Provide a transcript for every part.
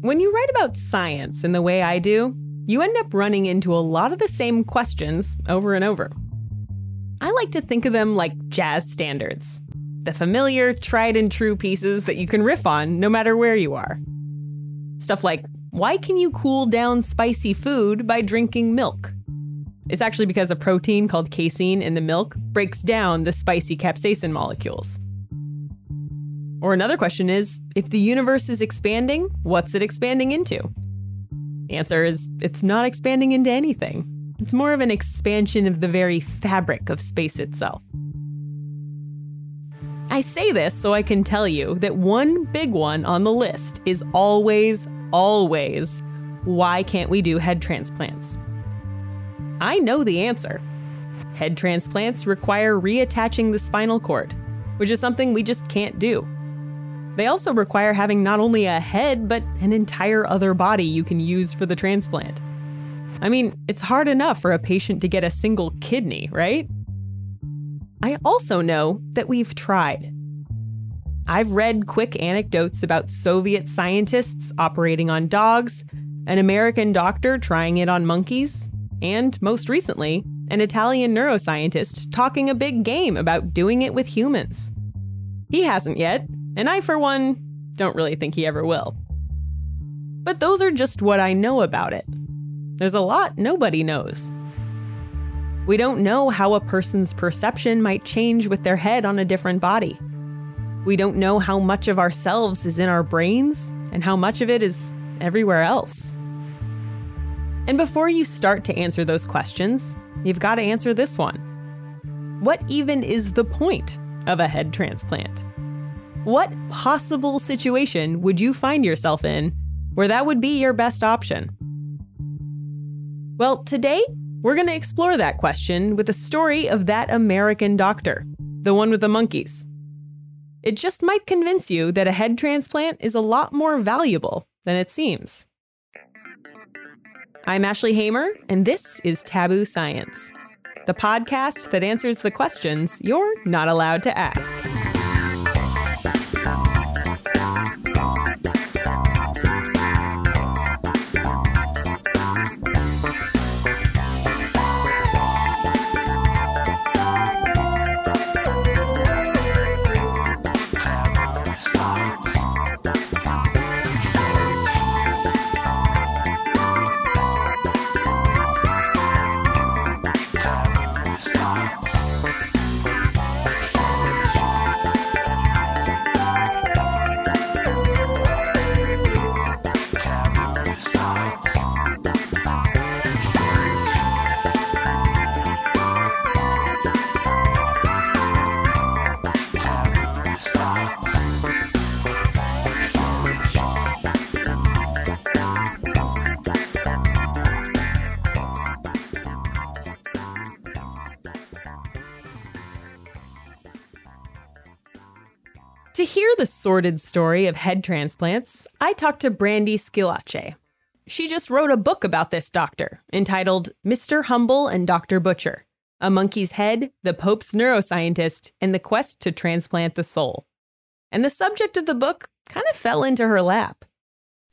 When you write about science in the way I do, you end up running into a lot of the same questions over and over. I like to think of them like jazz standards the familiar, tried and true pieces that you can riff on no matter where you are. Stuff like, why can you cool down spicy food by drinking milk? It's actually because a protein called casein in the milk breaks down the spicy capsaicin molecules. Or another question is if the universe is expanding, what's it expanding into? The answer is it's not expanding into anything. It's more of an expansion of the very fabric of space itself. I say this so I can tell you that one big one on the list is always, always why can't we do head transplants? I know the answer. Head transplants require reattaching the spinal cord, which is something we just can't do. They also require having not only a head, but an entire other body you can use for the transplant. I mean, it's hard enough for a patient to get a single kidney, right? I also know that we've tried. I've read quick anecdotes about Soviet scientists operating on dogs, an American doctor trying it on monkeys, and most recently, an Italian neuroscientist talking a big game about doing it with humans. He hasn't yet, and I, for one, don't really think he ever will. But those are just what I know about it. There's a lot nobody knows. We don't know how a person's perception might change with their head on a different body. We don't know how much of ourselves is in our brains and how much of it is everywhere else. And before you start to answer those questions, you've got to answer this one What even is the point of a head transplant? What possible situation would you find yourself in where that would be your best option? Well, today, we're going to explore that question with a story of that American doctor, the one with the monkeys. It just might convince you that a head transplant is a lot more valuable than it seems. I'm Ashley Hamer, and this is Taboo Science, the podcast that answers the questions you're not allowed to ask. Sordid story of head transplants, I talked to Brandy Schillace. She just wrote a book about this doctor entitled Mr. Humble and Dr. Butcher A Monkey's Head, the Pope's Neuroscientist, and the Quest to Transplant the Soul. And the subject of the book kind of fell into her lap.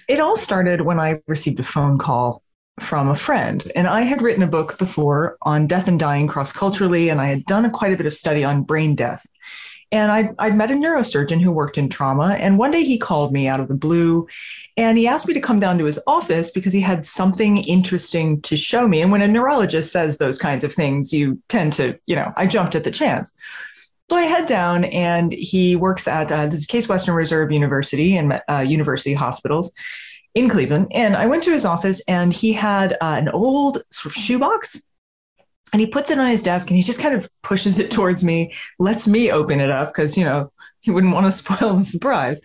It all started when I received a phone call from a friend. And I had written a book before on death and dying cross culturally, and I had done quite a bit of study on brain death. And I, I'd met a neurosurgeon who worked in trauma. And one day he called me out of the blue and he asked me to come down to his office because he had something interesting to show me. And when a neurologist says those kinds of things, you tend to, you know, I jumped at the chance. So I head down and he works at uh, this Case Western Reserve University and uh, University Hospitals in Cleveland. And I went to his office and he had uh, an old sort of shoebox and he puts it on his desk and he just kind of pushes it towards me, lets me open it up because, you know, he wouldn't want to spoil the surprise.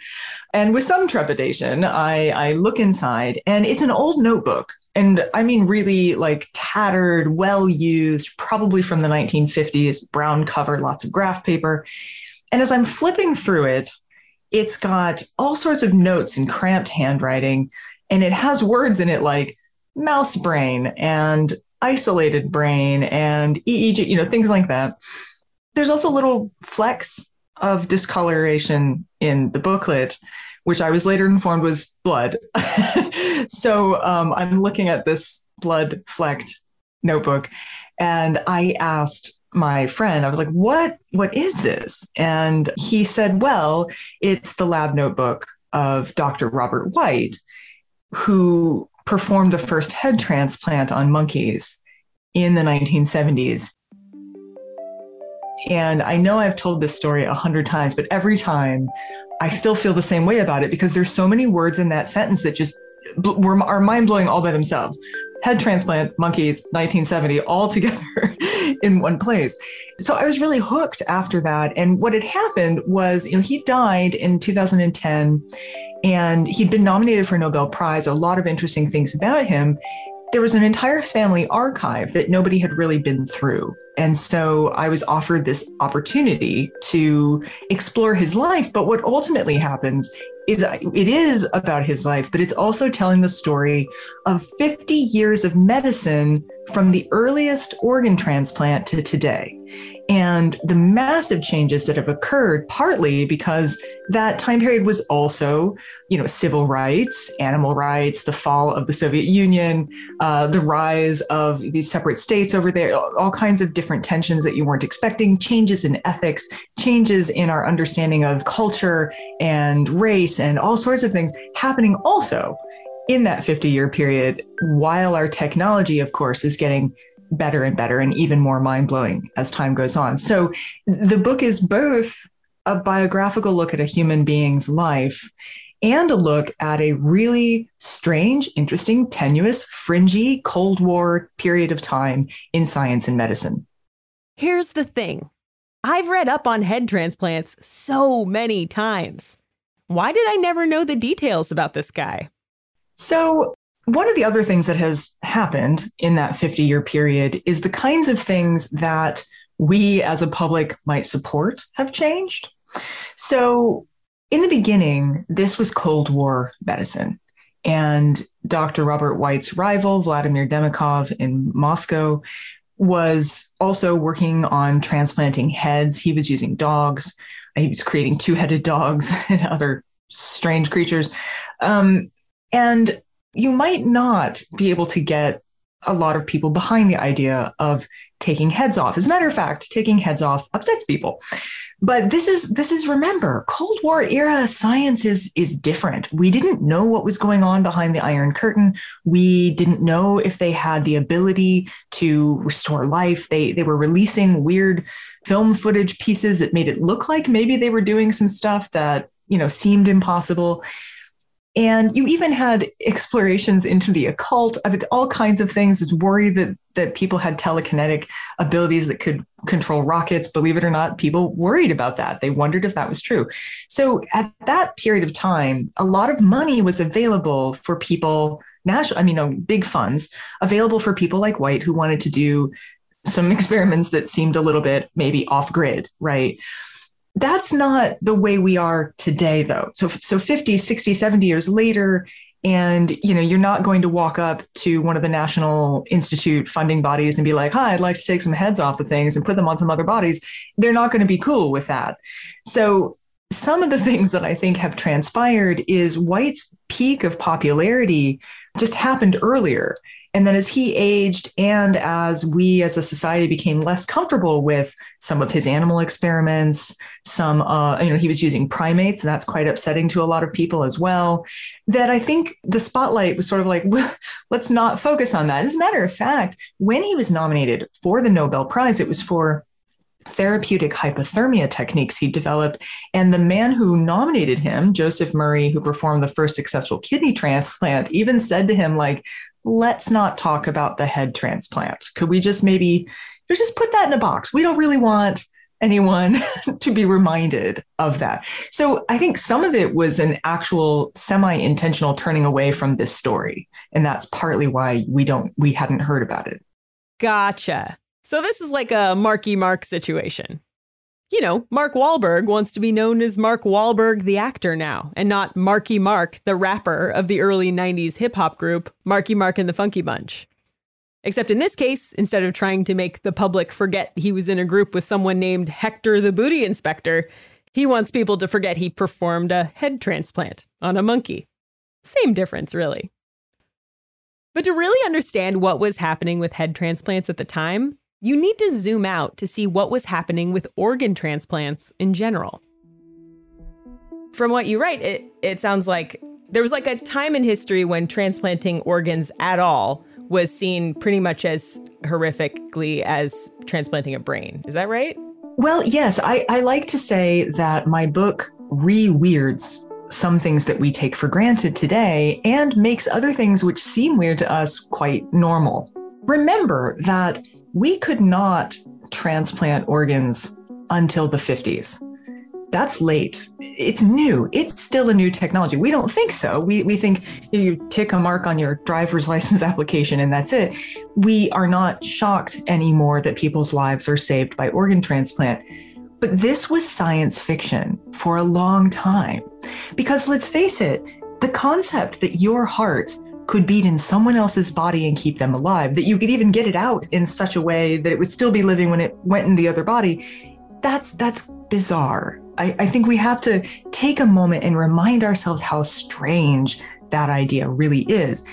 And with some trepidation, I, I look inside and it's an old notebook. And I mean, really like tattered, well used, probably from the 1950s, brown cover, lots of graph paper. And as I'm flipping through it, it's got all sorts of notes in cramped handwriting. And it has words in it like mouse brain and isolated brain and EEG, you know, things like that. There's also little flecks of discoloration in the booklet which I was later informed was blood. so um, I'm looking at this blood flecked notebook, and I asked my friend, I was like, "What? What is this?" And he said, "Well, it's the lab notebook of Dr. Robert White, who performed the first head transplant on monkeys in the 1970s." And I know I've told this story a hundred times, but every time I still feel the same way about it because there's so many words in that sentence that just were, are mind blowing all by themselves. Head transplant, monkeys, 1970, all together in one place. So I was really hooked after that. And what had happened was, you know, he died in 2010 and he'd been nominated for a Nobel Prize, a lot of interesting things about him there was an entire family archive that nobody had really been through. And so I was offered this opportunity to explore his life. But what ultimately happens is it is about his life, but it's also telling the story of 50 years of medicine from the earliest organ transplant to today and the massive changes that have occurred partly because that time period was also you know civil rights animal rights the fall of the soviet union uh, the rise of these separate states over there all kinds of different tensions that you weren't expecting changes in ethics changes in our understanding of culture and race and all sorts of things happening also in that 50 year period while our technology of course is getting better and better and even more mind blowing as time goes on. So the book is both a biographical look at a human being's life and a look at a really strange, interesting, tenuous, fringy Cold War period of time in science and medicine. Here's the thing I've read up on head transplants so many times. Why did I never know the details about this guy? So, one of the other things that has happened in that 50 year period is the kinds of things that we as a public might support have changed. So, in the beginning, this was Cold War medicine. And Dr. Robert White's rival, Vladimir Demikhov in Moscow, was also working on transplanting heads. He was using dogs, he was creating two headed dogs and other strange creatures. Um, and you might not be able to get a lot of people behind the idea of taking heads off. As a matter of fact, taking heads off upsets people. But this is this is remember, Cold War era science is is different. We didn't know what was going on behind the Iron Curtain. We didn't know if they had the ability to restore life. They they were releasing weird film footage pieces that made it look like maybe they were doing some stuff that, you know, seemed impossible. And you even had explorations into the occult, uh, mean, all kinds of things. It's worried that that people had telekinetic abilities that could control rockets. Believe it or not, people worried about that. They wondered if that was true. So at that period of time, a lot of money was available for people. National, I mean, no, big funds available for people like White who wanted to do some experiments that seemed a little bit maybe off grid, right? That's not the way we are today, though. So, so 50, 60, 70 years later, and you know you're not going to walk up to one of the national institute funding bodies and be like hi i'd like to take some heads off of things and put them on some other bodies. They're not going to be cool with that. So some of the things that i think have transpired is white's peak of popularity just happened earlier and then as he aged and as we as a society became less comfortable with some of his animal experiments, some, uh, you know, he was using primates, and that's quite upsetting to a lot of people as well, that I think the spotlight was sort of like, well, let's not focus on that. As a matter of fact, when he was nominated for the Nobel Prize, it was for therapeutic hypothermia techniques he developed. And the man who nominated him, Joseph Murray, who performed the first successful kidney transplant, even said to him, like, let's not talk about the head transplant. Could we just maybe just put that in a box? We don't really want anyone to be reminded of that. So I think some of it was an actual semi-intentional turning away from this story. And that's partly why we don't we hadn't heard about it. Gotcha. So this is like a Marky Mark situation you know, Mark Wahlberg wants to be known as Mark Wahlberg, the actor now, and not Marky Mark, the rapper of the early 90s hip hop group, Marky Mark and the Funky Bunch. Except in this case, instead of trying to make the public forget he was in a group with someone named Hector the Booty Inspector, He wants people to forget he performed a head transplant on a monkey. Same difference, really. But to really understand what was happening with head transplants at the time, you need to zoom out to see what was happening with organ transplants in general. From what you write, it, it sounds like there was like a time in history when transplanting organs at all was seen pretty much as horrifically as transplanting a brain. Is that right? Well, yes. I, I like to say that my book re weirds some things that we take for granted today and makes other things which seem weird to us quite normal. Remember that we could not transplant organs until the 50s. That's late. It's new. It's still a new technology. We don't think so. We, we think you tick a mark on your driver's license application and that's it. We are not shocked anymore that people's lives are saved by organ transplant. But this was science fiction for a long time. Because let's face it, the concept that your heart could beat in someone else's body and keep them alive, that you could even get it out in such a way that it would still be living when it went in the other body, that's that's bizarre. I, I think we have to take a moment and remind ourselves how strange that idea really is.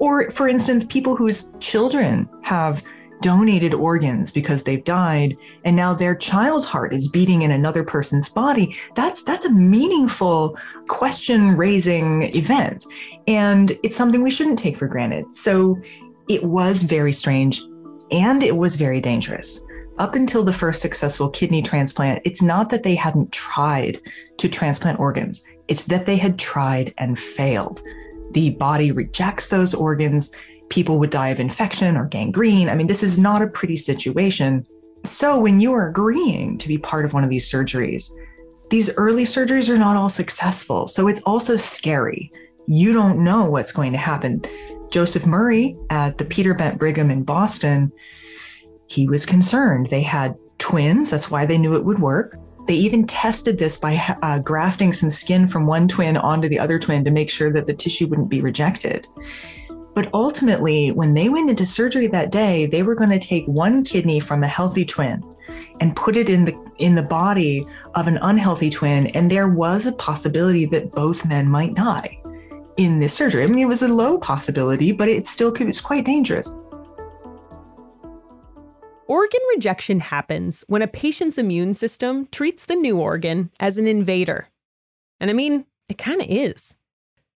Or, for instance, people whose children have donated organs because they've died and now their child's heart is beating in another person's body. That's that's a meaningful question raising event and it's something we shouldn't take for granted. So it was very strange and it was very dangerous. Up until the first successful kidney transplant it's not that they hadn't tried to transplant organs. It's that they had tried and failed. The body rejects those organs people would die of infection or gangrene. I mean, this is not a pretty situation. So, when you are agreeing to be part of one of these surgeries, these early surgeries are not all successful. So, it's also scary. You don't know what's going to happen. Joseph Murray at the Peter Bent Brigham in Boston, he was concerned. They had twins, that's why they knew it would work. They even tested this by uh, grafting some skin from one twin onto the other twin to make sure that the tissue wouldn't be rejected. But ultimately, when they went into surgery that day, they were going to take one kidney from a healthy twin and put it in the in the body of an unhealthy twin and there was a possibility that both men might die in this surgery. I mean, it was a low possibility, but it still could, it's quite dangerous. Organ rejection happens when a patient's immune system treats the new organ as an invader. And I mean, it kind of is.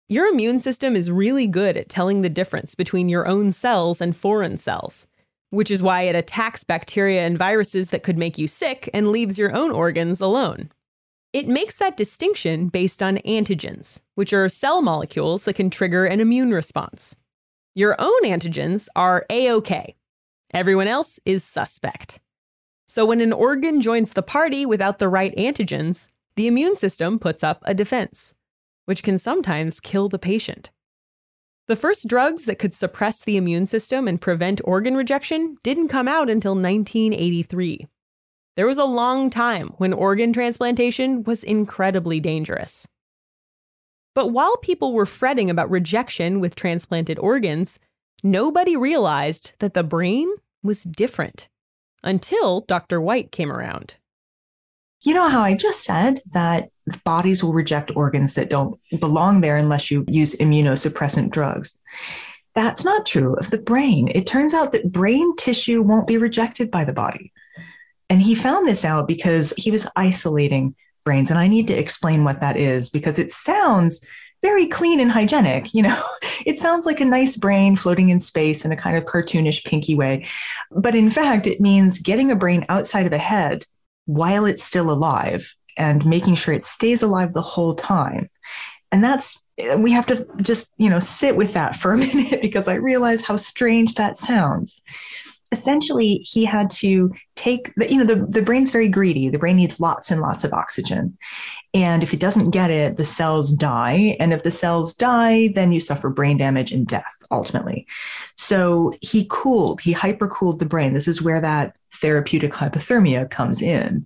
Your immune system is really good at telling the difference between your own cells and foreign cells, which is why it attacks bacteria and viruses that could make you sick and leaves your own organs alone. It makes that distinction based on antigens, which are cell molecules that can trigger an immune response. Your own antigens are A OK. Everyone else is suspect. So when an organ joins the party without the right antigens, the immune system puts up a defense which can sometimes kill the patient. The first drugs that could suppress the immune system and prevent organ rejection didn't come out until 1983. There was a long time when organ transplantation was incredibly dangerous. But while people were fretting about rejection with transplanted organs, nobody realized that the brain was different until Dr. White came around. You know how I just said that bodies will reject organs that don't belong there unless you use immunosuppressant drugs. That's not true of the brain. It turns out that brain tissue won't be rejected by the body. And he found this out because he was isolating brains. And I need to explain what that is because it sounds very clean and hygienic. You know, it sounds like a nice brain floating in space in a kind of cartoonish, pinky way. But in fact, it means getting a brain outside of the head while it's still alive and making sure it stays alive the whole time. And that's, we have to just, you know, sit with that for a minute because I realize how strange that sounds. Essentially, he had to take the, you know, the, the brain's very greedy. The brain needs lots and lots of oxygen. And if it doesn't get it, the cells die. And if the cells die, then you suffer brain damage and death ultimately. So he cooled, he hypercooled the brain. This is where that therapeutic hypothermia comes in.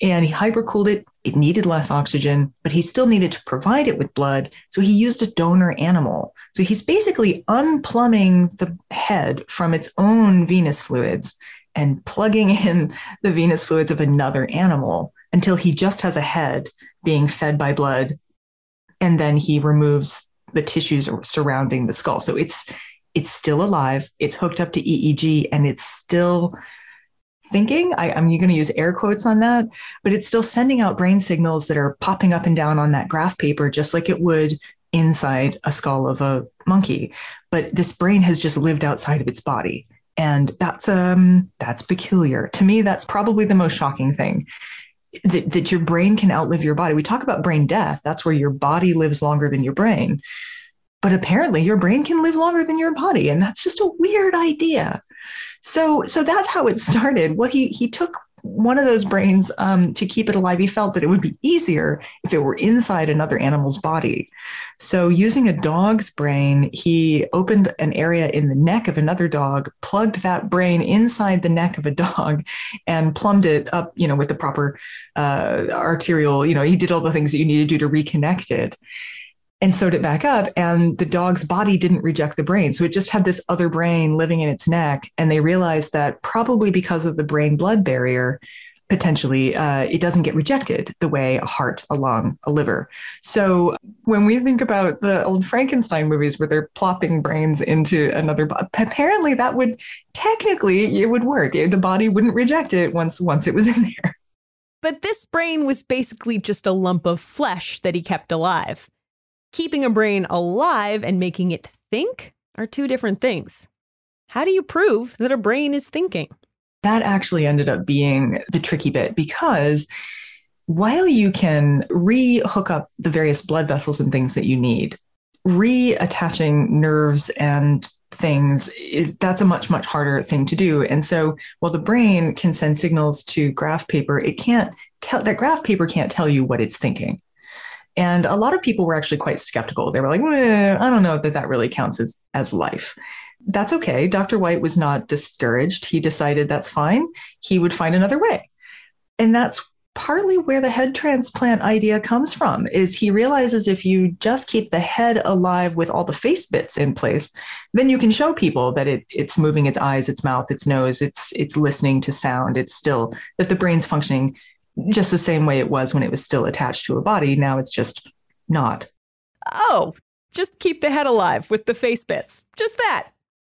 And he hypercooled it. It needed less oxygen, but he still needed to provide it with blood. So he used a donor animal. So he's basically unplumbing the head from its own venous fluids and plugging in the venous fluids of another animal until he just has a head being fed by blood. And then he removes the tissues surrounding the skull. So it's it's still alive. It's hooked up to EEG and it's still thinking. I, am going to use air quotes on that, but it's still sending out brain signals that are popping up and down on that graph paper, just like it would inside a skull of a monkey. But this brain has just lived outside of its body. And that's um that's peculiar. To me, that's probably the most shocking thing. That, that your brain can outlive your body. We talk about brain death. That's where your body lives longer than your brain. But apparently your brain can live longer than your body. And that's just a weird idea. So so that's how it started. Well, he he took one of those brains um, to keep it alive. He felt that it would be easier if it were inside another animal's body. So, using a dog's brain, he opened an area in the neck of another dog, plugged that brain inside the neck of a dog, and plumbed it up, you know, with the proper uh, arterial. You know, he did all the things that you need to do to reconnect it and sewed it back up. And the dog's body didn't reject the brain. So it just had this other brain living in its neck. And they realized that probably because of the brain blood barrier, potentially uh, it doesn't get rejected the way a heart, a lung, a liver. So when we think about the old Frankenstein movies where they're plopping brains into another, apparently that would technically it would work. The body wouldn't reject it once once it was in there. But this brain was basically just a lump of flesh that he kept alive. Keeping a brain alive and making it think are two different things. How do you prove that a brain is thinking? That actually ended up being the tricky bit because while you can re hook up the various blood vessels and things that you need, reattaching nerves and things is that's a much much harder thing to do and so while the brain can send signals to graph paper it can't tell that graph paper can't tell you what it's thinking and a lot of people were actually quite skeptical. They were like, I don't know that that really counts as, as life. That's okay. Dr. White was not discouraged. He decided that's fine. He would find another way. And that's partly where the head transplant idea comes from is he realizes if you just keep the head alive with all the face bits in place then you can show people that it, it's moving its eyes its mouth its nose it's it's listening to sound it's still that the brain's functioning just the same way it was when it was still attached to a body. Now it's just not. Oh, just keep the head alive with the face bits. Just that.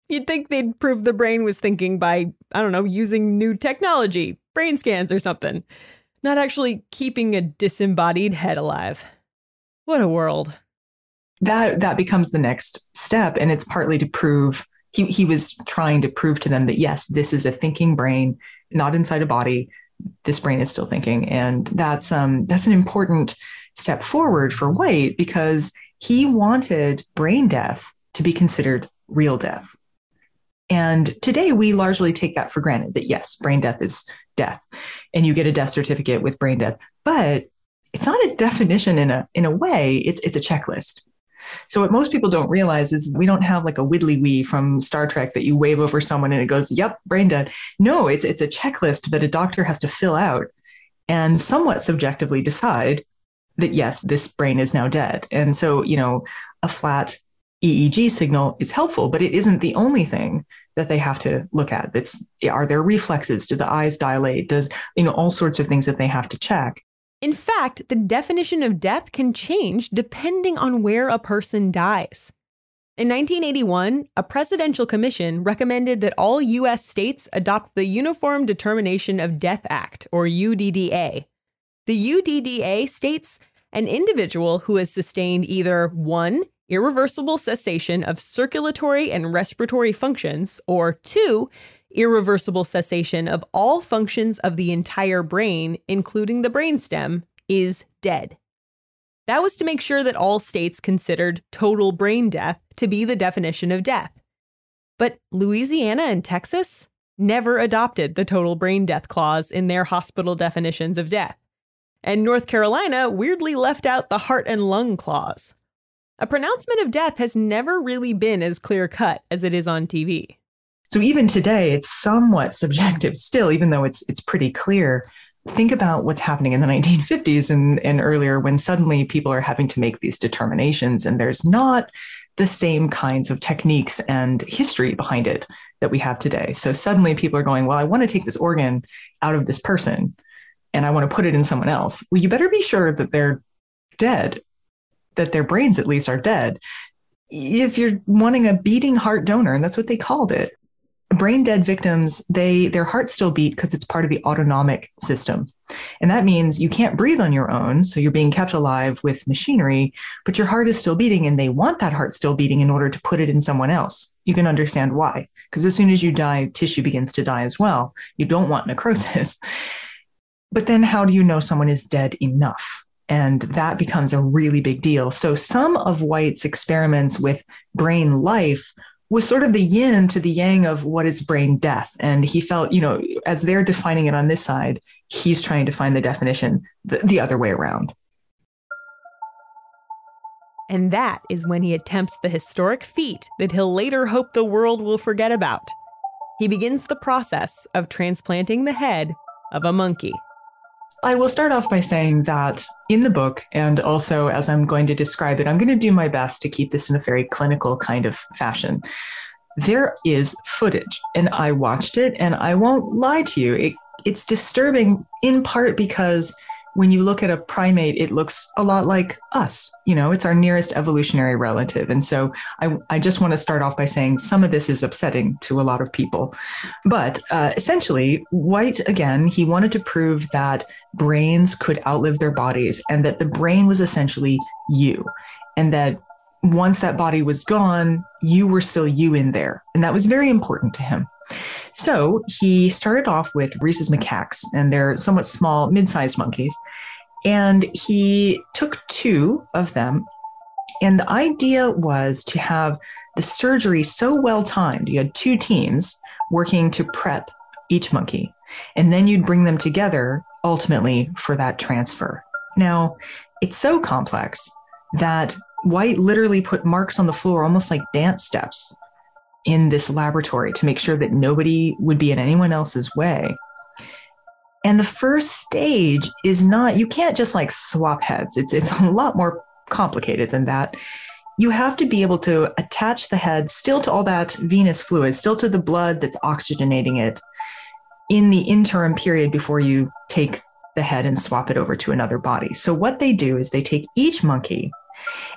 You'd think they'd prove the brain was thinking by, I don't know, using new technology, brain scans or something, not actually keeping a disembodied head alive. What a world. That that becomes the next step and it's partly to prove he he was trying to prove to them that yes, this is a thinking brain, not inside a body this brain is still thinking. And that's um, that's an important step forward for White because he wanted brain death to be considered real death. And today we largely take that for granted that yes, brain death is death, and you get a death certificate with brain death. But it's not a definition in a in a way. It's it's a checklist. So what most people don't realize is we don't have like a widdly wee from Star Trek that you wave over someone and it goes, "Yep, brain dead." No, it's it's a checklist that a doctor has to fill out and somewhat subjectively decide that yes, this brain is now dead. And so, you know, a flat EEG signal is helpful, but it isn't the only thing that they have to look at. It's are there reflexes? Do the eyes dilate? Does you know all sorts of things that they have to check. In fact, the definition of death can change depending on where a person dies. In 1981, a presidential commission recommended that all U.S. states adopt the Uniform Determination of Death Act, or UDDA. The UDDA states an individual who has sustained either one, irreversible cessation of circulatory and respiratory functions, or two, irreversible cessation of all functions of the entire brain, including the brainstem, is dead. That was to make sure that all states considered total brain death to be the definition of death. But Louisiana and Texas never adopted the total brain death clause in their hospital definitions of death. And North Carolina weirdly left out the heart and lung clause. A pronouncement of death has never really been as clear cut as it is on TV. So even today, it's somewhat subjective still, even though it's it's pretty clear. Think about what's happening in the 1950s and, and earlier when suddenly people are having to make these determinations and there's not the same kinds of techniques and history behind it that we have today. So suddenly people are going, well, I want to take this organ out of this person. and I want to put it in someone else, well, you better be sure that they're dead, that their brains at least are dead. If you're wanting a beating heart donor, and that's what they called it, brain dead victims, they their hearts still beat because it's part of the autonomic system. And that means you can't breathe on your own. So you're being kept alive with machinery, but your heart is still beating and they want that heart still beating in order to put it in someone else. You can understand why. Because as soon as you die, tissue begins to die as well. You don't want necrosis. But then how do you know someone is dead enough? And that becomes a really big deal. So some of White's experiments with brain life was sort of the yin to the yang of what is brain death. And he felt, you know, as they're defining it on this side, he's trying to find the definition the, the other way around. And that is when he attempts the historic feat that he'll later hope the world will forget about. He begins the process of transplanting the head of a monkey. I will start off by saying that in the book, and also as I'm going to describe it, I'm going to do my best to keep this in a very clinical kind of fashion. There is footage, and I watched it, and I won't lie to you. It, it's disturbing in part because when you look at a primate, it looks a lot like us. You know, it's our nearest evolutionary relative. And so I, I just want to start off by saying some of this is upsetting to a lot of people. But uh, essentially, White, again, he wanted to prove that brains could outlive their bodies and that the brain was essentially you. And that once that body was gone, you were still you in there. And that was very important to him. So he started off with rhesus macaques, and they're somewhat small, mid sized monkeys. And he took two of them. And the idea was to have the surgery so well timed. You had two teams working to prep each monkey, and then you'd bring them together ultimately for that transfer. Now, it's so complex that White literally put marks on the floor, almost like dance steps, in this laboratory to make sure that nobody would be in anyone else's way. And the first stage is not, you can't just like swap heads. It's, it's a lot more complicated than that. You have to be able to attach the head still to all that venous fluid, still to the blood that's oxygenating it in the interim period before you take the head and swap it over to another body. So, what they do is they take each monkey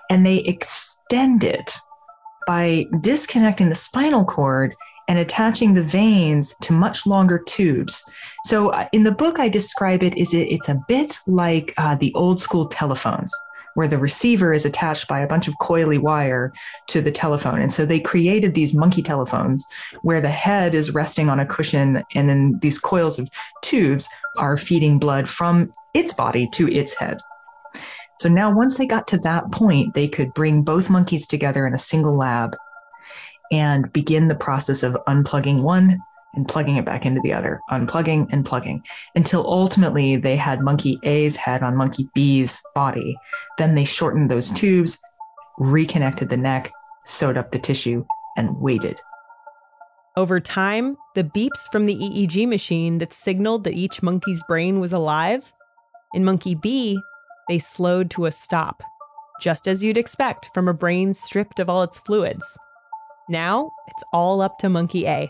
and they extend it by disconnecting the spinal cord and attaching the veins to much longer tubes. So uh, in the book, I describe it as it, it's a bit like uh, the old school telephones, where the receiver is attached by a bunch of coily wire to the telephone. And so they created these monkey telephones where the head is resting on a cushion, and then these coils of tubes are feeding blood from its body to its head. So now, once they got to that point, they could bring both monkeys together in a single lab and begin the process of unplugging one and plugging it back into the other, unplugging and plugging until ultimately they had monkey A's head on monkey B's body. Then they shortened those tubes, reconnected the neck, sewed up the tissue, and waited. Over time, the beeps from the EEG machine that signaled that each monkey's brain was alive, in monkey B, they slowed to a stop, just as you'd expect from a brain stripped of all its fluids. Now, it's all up to Monkey A.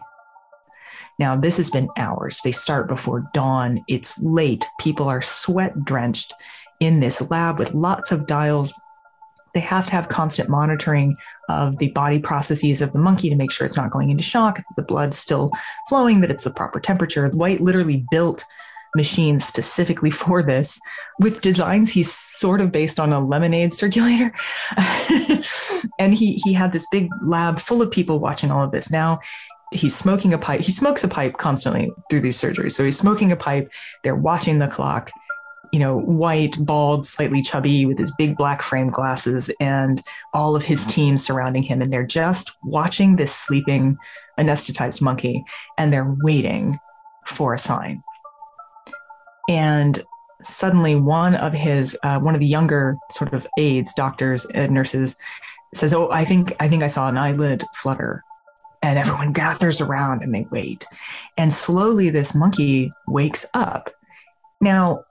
Now, this has been hours. They start before dawn. It's late. People are sweat drenched in this lab with lots of dials. They have to have constant monitoring of the body processes of the monkey to make sure it's not going into shock, that the blood's still flowing, that it's the proper temperature. White literally built machines specifically for this with designs he's sort of based on a lemonade circulator. And he he had this big lab full of people watching all of this. Now he's smoking a pipe. He smokes a pipe constantly through these surgeries. So he's smoking a pipe. They're watching the clock you know white bald slightly chubby with his big black frame glasses and all of his mm-hmm. team surrounding him. And they're just watching this sleeping anesthetized monkey and they're waiting for a sign and suddenly one of his uh, one of the younger sort of aides doctors and nurses says oh i think i think i saw an eyelid flutter. And everyone gathers around and they wait. And slowly this monkey wakes up. Now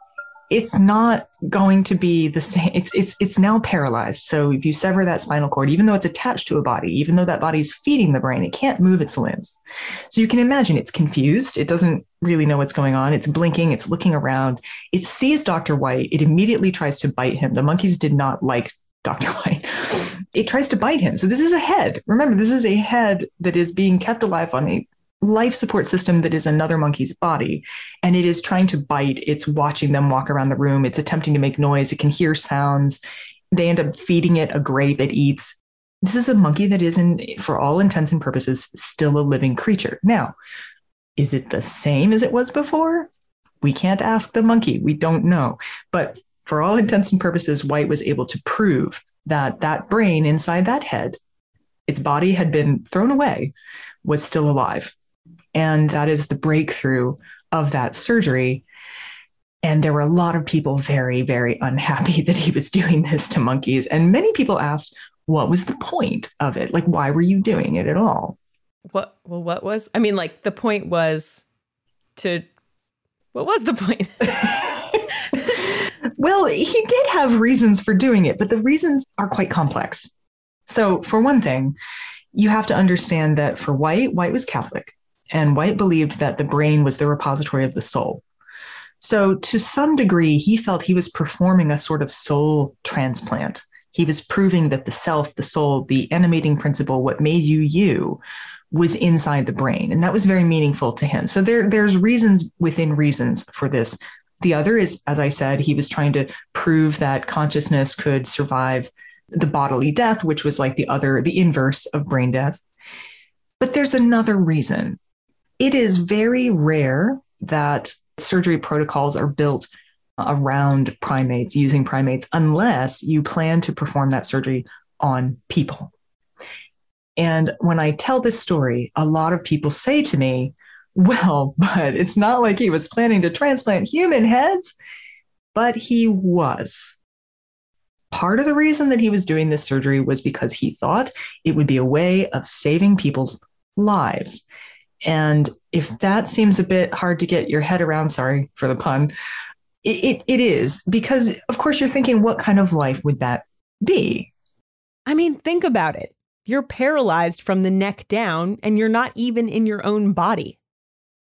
it's not going to be the same. It's it's it's now paralyzed. So if you sever that spinal cord even though it's attached to a body even though that body's feeding the brain it can't move its limbs. So you can imagine it's confused. It doesn't really know what's going on. It's blinking. It's looking around. It sees dr white. It immediately tries to bite him. The monkeys did not like dr white. It tries to bite him. So this is a head. Remember this is a head that is being kept alive on a life support system that is another monkey's body and it is trying to bite. It's watching them walk around the room. It's attempting to make noise. It can hear sounds. They end up feeding it a grape. It eats. This is a monkey that is in for all intents and purposes still a living creature. Now is it the same as it was before? We can't ask the monkey. We don't know. But for all intents and purposes white was able to prove that that brain inside that head its body had been thrown away was still alive and that is the breakthrough of that surgery. And there were a lot of people very, very unhappy that he was doing this to monkeys. And many people asked, what was the point of it? Like, why were you doing it at all? What, well, what was, I mean, like, the point was to, what was the point? well, he did have reasons for doing it, but the reasons are quite complex. So, for one thing, you have to understand that for White, White was Catholic. And White believed that the brain was the repository of the soul. So, to some degree, he felt he was performing a sort of soul transplant. He was proving that the self, the soul, the animating principle, what made you you, was inside the brain. And that was very meaningful to him. So, there, there's reasons within reasons for this. The other is, as I said, he was trying to prove that consciousness could survive the bodily death, which was like the other, the inverse of brain death. But there's another reason. It is very rare that surgery protocols are built around primates, using primates, unless you plan to perform that surgery on people. And when I tell this story, a lot of people say to me, well, but it's not like he was planning to transplant human heads, but he was. Part of the reason that he was doing this surgery was because he thought it would be a way of saving people's lives. And if that seems a bit hard to get your head around, sorry for the pun, it, it, it is because, of course, you're thinking, what kind of life would that be? I mean, think about it. You're paralyzed from the neck down, and you're not even in your own body.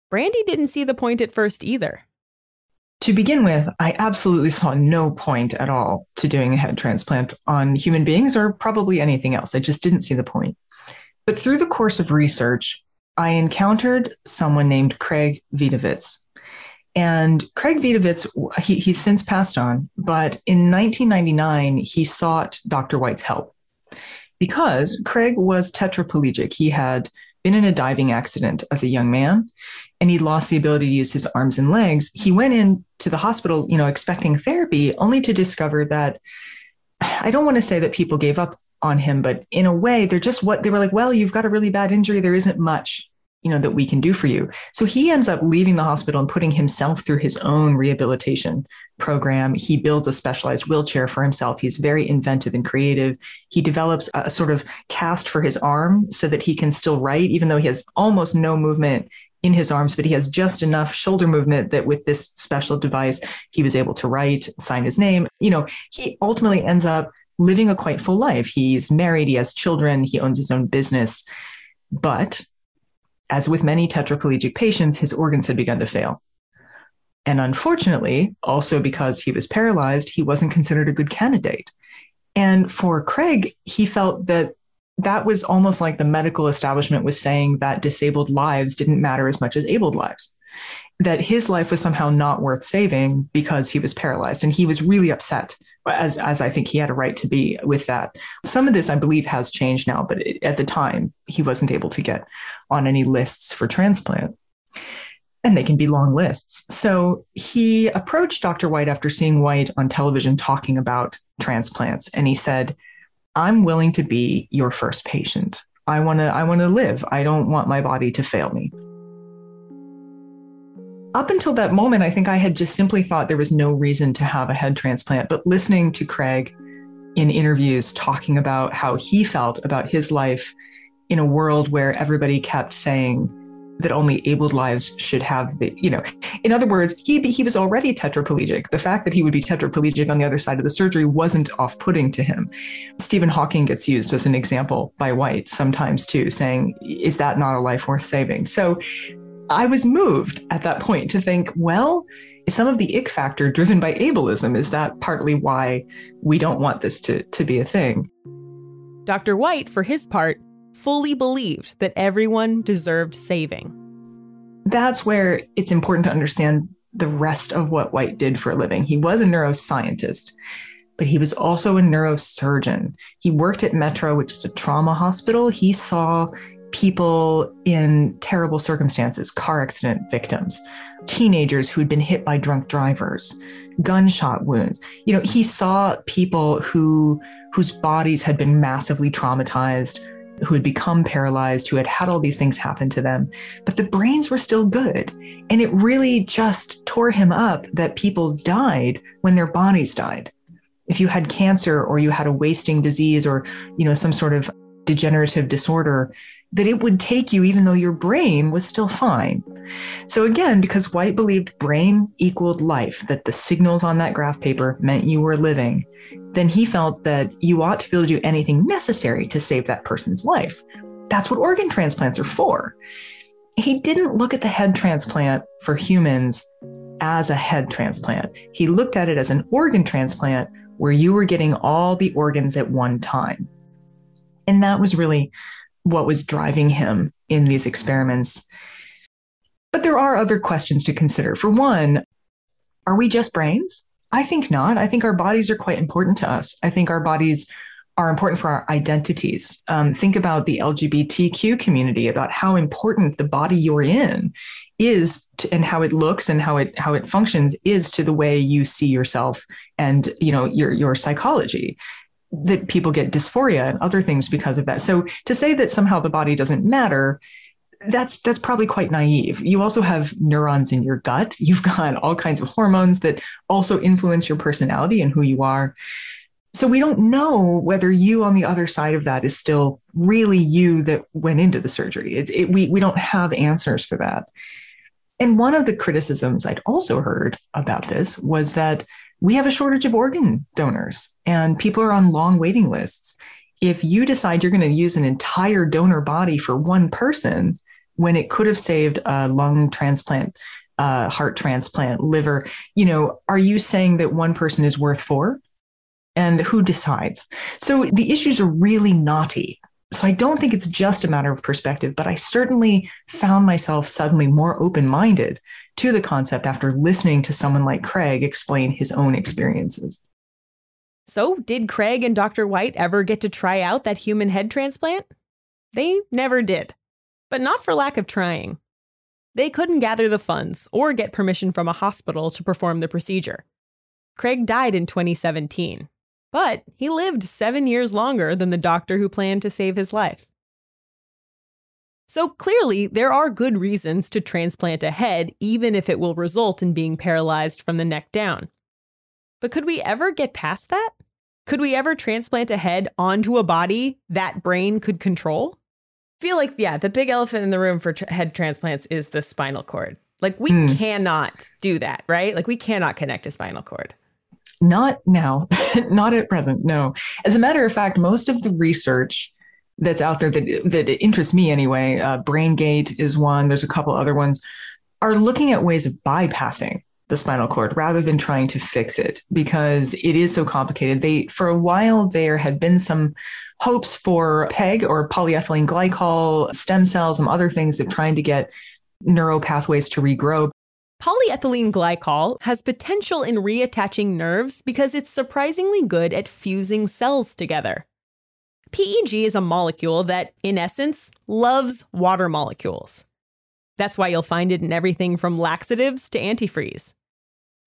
Brandy didn't see the point at first either. To begin with, I absolutely saw no point at all to doing a head transplant on human beings or probably anything else. I just didn't see the point. But through the course of research, I encountered someone named Craig Vetovitz. And Craig Vetovitz, he, he's since passed on, but in 1999, he sought Dr. White's help because Craig was tetraplegic. He had been in a diving accident as a young man and he'd lost the ability to use his arms and legs. He went into the hospital, you know, expecting therapy, only to discover that I don't want to say that people gave up on him, but in a way, they're just what they were like, well, you've got a really bad injury. There isn't much, you know, that we can do for you. So he ends up leaving the hospital and putting himself through his own rehabilitation program. He builds a specialized wheelchair for himself. He's very inventive and creative. He develops a sort of cast for his arm so that he can still write, even though he has almost no movement in his arms, but he has just enough shoulder movement that with this special device, he was able to write, sign his name. You know, he ultimately ends up living a quite full life. He's married, he has children, he owns his own business. But as with many tetraplegic patients, his organs had begun to fail. And unfortunately, also because he was paralyzed, he wasn't considered a good candidate. And for Craig, he felt that that was almost like the medical establishment was saying that disabled lives didn't matter as much as abled lives that his life was somehow not worth saving because he was paralyzed and he was really upset as as I think he had a right to be with that. Some of this I believe has changed now, but it, at the time he wasn't able to get on any lists for transplant. And they can be long lists. So he approached Dr. White after seeing White on television talking about transplants and he said, "I'm willing to be your first patient. I want to I want to live. I don't want my body to fail me." up until that moment, I think I had just simply thought there was no reason to have a head transplant. But listening to Craig in interviews talking about how he felt about his life in a world where everybody kept saying, that only abled lives should have the, you know, in other words, he, he was already tetraplegic. The fact that he would be tetraplegic on the other side of the surgery wasn't off putting to him. Stephen Hawking gets used as an example by White sometimes too, saying, is that not a life worth saving? So I was moved at that point to think, well, some of the ick factor driven by ableism is that partly why we don't want this to, to be a thing. Dr. White, for his part, fully believed that everyone deserved saving. That's where it's important to understand the rest of what White did for a living. He was a neuroscientist, but he was also a neurosurgeon. He worked at Metro, which is a trauma hospital. He saw people in terrible circumstances, car accident victims, teenagers who'd been hit by drunk drivers, gunshot wounds. You know, he saw people who whose bodies had been massively traumatized, who had become paralyzed, who had had all these things happen to them, but the brains were still good. And it really just tore him up that people died when their bodies died. If you had cancer or you had a wasting disease or, you know, some sort of degenerative disorder, that it would take you even though your brain was still fine. So again, because White believed brain equaled life, that the signals on that graph paper meant you were living, then he felt that you ought to be able to do anything necessary to save that person's life. That's what organ transplants are for. He didn't look at the head transplant for humans as a head transplant. He looked at it as an organ transplant where you were getting all the organs at one time. And that was really what was driving him in these experiments. But there are other questions to consider. For one, are we just brains? I think not. I think our bodies are quite important to us. I think our bodies are important for our identities. Um, think about the LGBTQ community, about how important the body you're in is, to, and how it looks and how it how it functions is to the way you see yourself and you know your your psychology that people get dysphoria and other things because of that. So to say that somehow the body doesn't matter, that's that's probably quite naive. You also have neurons in your gut. You've got all kinds of hormones that also influence your personality and who you are. So we don't know whether you on the other side of that is still really you that went into the surgery. It, it, we we don't have answers for that. And one of the criticisms I'd also heard about this was that we have a shortage of organ donors and people are on long waiting lists. If you decide you're going to use an entire donor body for one person when it could have saved a lung transplant, uh, heart transplant, liver, you know, are you saying that one person is worth four? And who decides? So the issues are really knotty. So I don't think it's just a matter of perspective, but I certainly found myself suddenly more open minded to the concept after listening to someone like Craig explain his own experiences. So, did Craig and Dr. White ever get to try out that human head transplant? They never did, but not for lack of trying. They couldn't gather the funds or get permission from a hospital to perform the procedure. Craig died in 2017, but he lived seven years longer than the doctor who planned to save his life. So clearly, there are good reasons to transplant a head, even if it will result in being paralyzed from the neck down. But could we ever get past that? Could we ever transplant a head onto a body that brain could control? feel like, yeah, the big elephant in the room for tra- head transplants is the spinal cord. Like, we mm. cannot do that, right? Like, we cannot connect a spinal cord. Not now, not at present, no. As a matter of fact, most of the research that's out there that that interests me anyway. Uh, BrainGate is one. There's a couple other ones. Are looking at ways of bypassing the spinal cord rather than trying to fix it because it is so complicated. They for a while there had been some hopes for PEG or polyethylene glycol, stem cells, some other things of trying to get neural pathways to regrow. Polyethylene glycol has potential in reattaching nerves because it's surprisingly good at fusing cells together. PEG is a molecule that, in essence, loves water molecules. That's why you'll find it in everything from laxatives to antifreeze.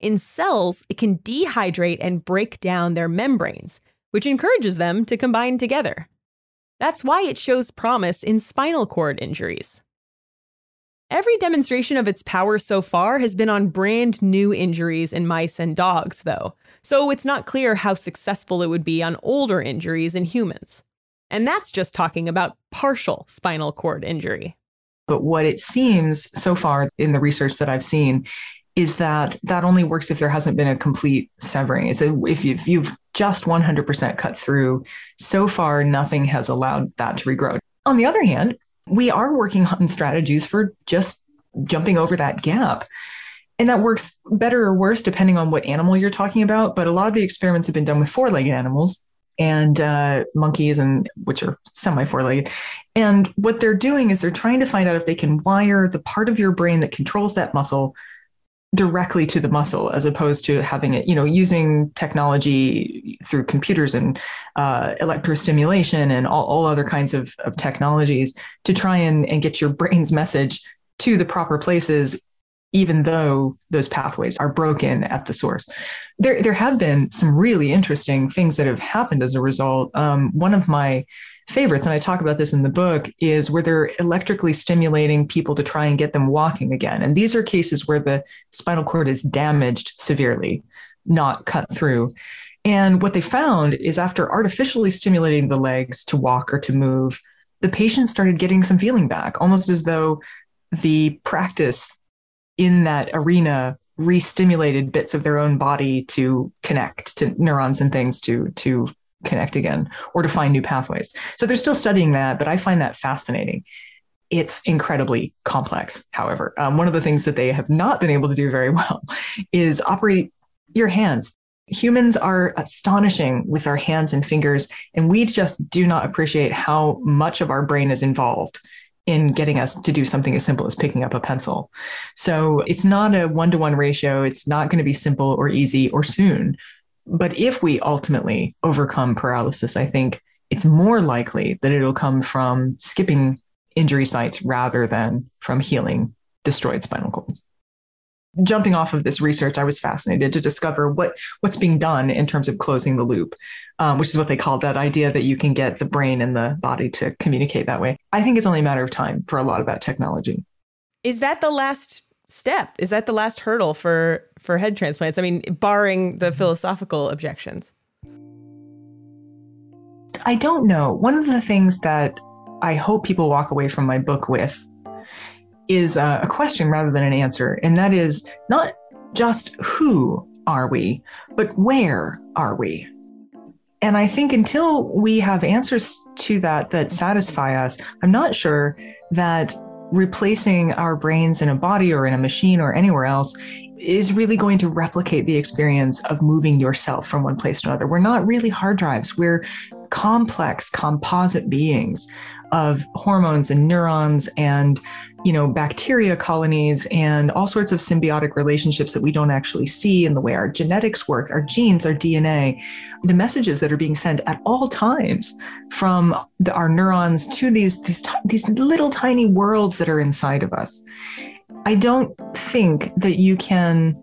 In cells, it can dehydrate and break down their membranes, which encourages them to combine together. That's why it shows promise in spinal cord injuries. Every demonstration of its power so far has been on brand new injuries in mice and dogs, though, so it's not clear how successful it would be on older injuries in humans. And that's just talking about partial spinal cord injury. But what it seems so far in the research that I've seen is that that only works if there hasn't been a complete severing. It's a, if, you, if you've just 100% cut through, so far nothing has allowed that to regrow. On the other hand, we are working on strategies for just jumping over that gap. And that works better or worse depending on what animal you're talking about. But a lot of the experiments have been done with four legged animals and uh, monkeys, and which are semi four legged. And what they're doing is they're trying to find out if they can wire the part of your brain that controls that muscle directly to the muscle as opposed to having it you know using technology through computers and uh, electrostimulation and all, all other kinds of, of technologies to try and, and get your brain's message to the proper places even though those pathways are broken at the source. There, there have been some really interesting things that have happened as a result. Um, one of my favorites, and I talk about this in the book, is where they're electrically stimulating people to try and get them walking again. And these are cases where the spinal cord is damaged severely, not cut through. And what they found is after artificially stimulating the legs to walk or to move, the patient started getting some feeling back, almost as though the practice in that arena re-stimulated bits of their own body to connect to neurons and things to to connect again or to find new pathways. So they're still studying that, but I find that fascinating. It's incredibly complex, however. Um, one of the things that they have not been able to do very well is operate your hands. Humans are astonishing with our hands and fingers, and we just do not appreciate how much of our brain is involved in getting us to do something as simple as picking up a pencil. So it's not a one to one ratio. It's not going to be simple or easy or soon. But if we ultimately overcome paralysis, I think it's more likely that it'll come from skipping injury sites rather than from healing destroyed spinal cords. Jumping off of this research, I was fascinated to discover what what's being done in terms of closing the loop, um, which is what they call that idea that you can get the brain and the body to communicate that way. I think it's only a matter of time for a lot of that technology. Is that the last step? Is that the last hurdle for for head transplants? I mean, barring the mm-hmm. philosophical objections. I don't know. One of the things that I hope people walk away from my book with is a, a question rather than an answer, and that is not just who are we, but where are we? And I think until we have answers to that that satisfy us, I'm not sure that replacing our brains in a body or in a machine or anywhere else is really going to replicate the experience of moving yourself from one place to another. We're not really hard drives. We're complex composite beings of hormones and neurons and you know bacteria colonies and all sorts of symbiotic relationships that we don't actually see in the way our genetics work our genes our dna the messages that are being sent at all times from the, our neurons to these these these little tiny worlds that are inside of us i don't think that you can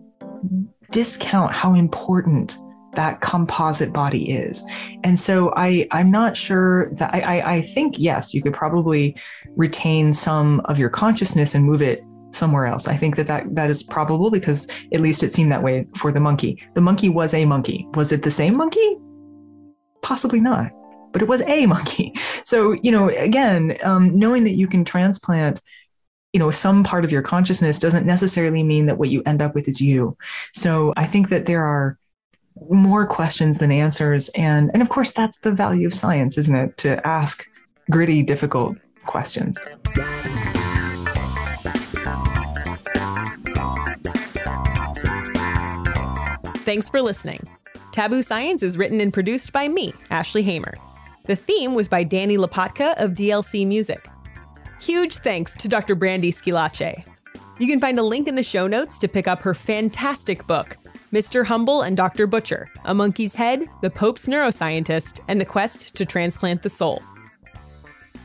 discount how important that composite body is. And so I, I'm not sure that I, I, I think, yes, you could probably retain some of your consciousness and move it somewhere else. I think that, that that is probable because at least it seemed that way for the monkey. The monkey was a monkey. Was it the same monkey? Possibly not, but it was a monkey. So, you know, again, um, knowing that you can transplant you know some part of your consciousness doesn't necessarily mean that what you end up with is you so i think that there are more questions than answers. And, and of course, that's the value of science, isn't it? To ask gritty, difficult questions. Thanks for listening. Taboo Science is written and produced by me, Ashley Hamer. The theme was by Danny Lapotka of DLC Music. Huge thanks to Dr. Brandy Schillace. You can find a link in the show notes to pick up her fantastic book, Mr. Humble and Dr. Butcher, A Monkey's Head, The Pope's Neuroscientist, and the Quest to Transplant the Soul.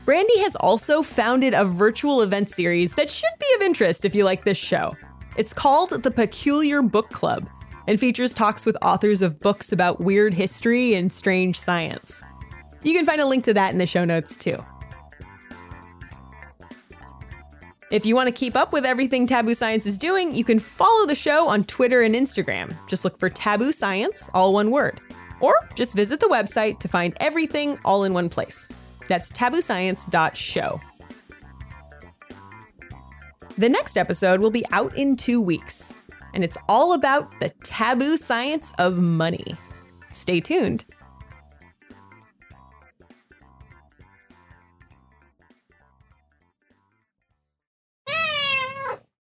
Brandy has also founded a virtual event series that should be of interest if you like this show. It's called The Peculiar Book Club and features talks with authors of books about weird history and strange science. You can find a link to that in the show notes too. If you want to keep up with everything Taboo Science is doing, you can follow the show on Twitter and Instagram. Just look for Taboo Science, all one word. Or just visit the website to find everything all in one place. That's tabooscience.show. The next episode will be out in two weeks, and it's all about the taboo science of money. Stay tuned.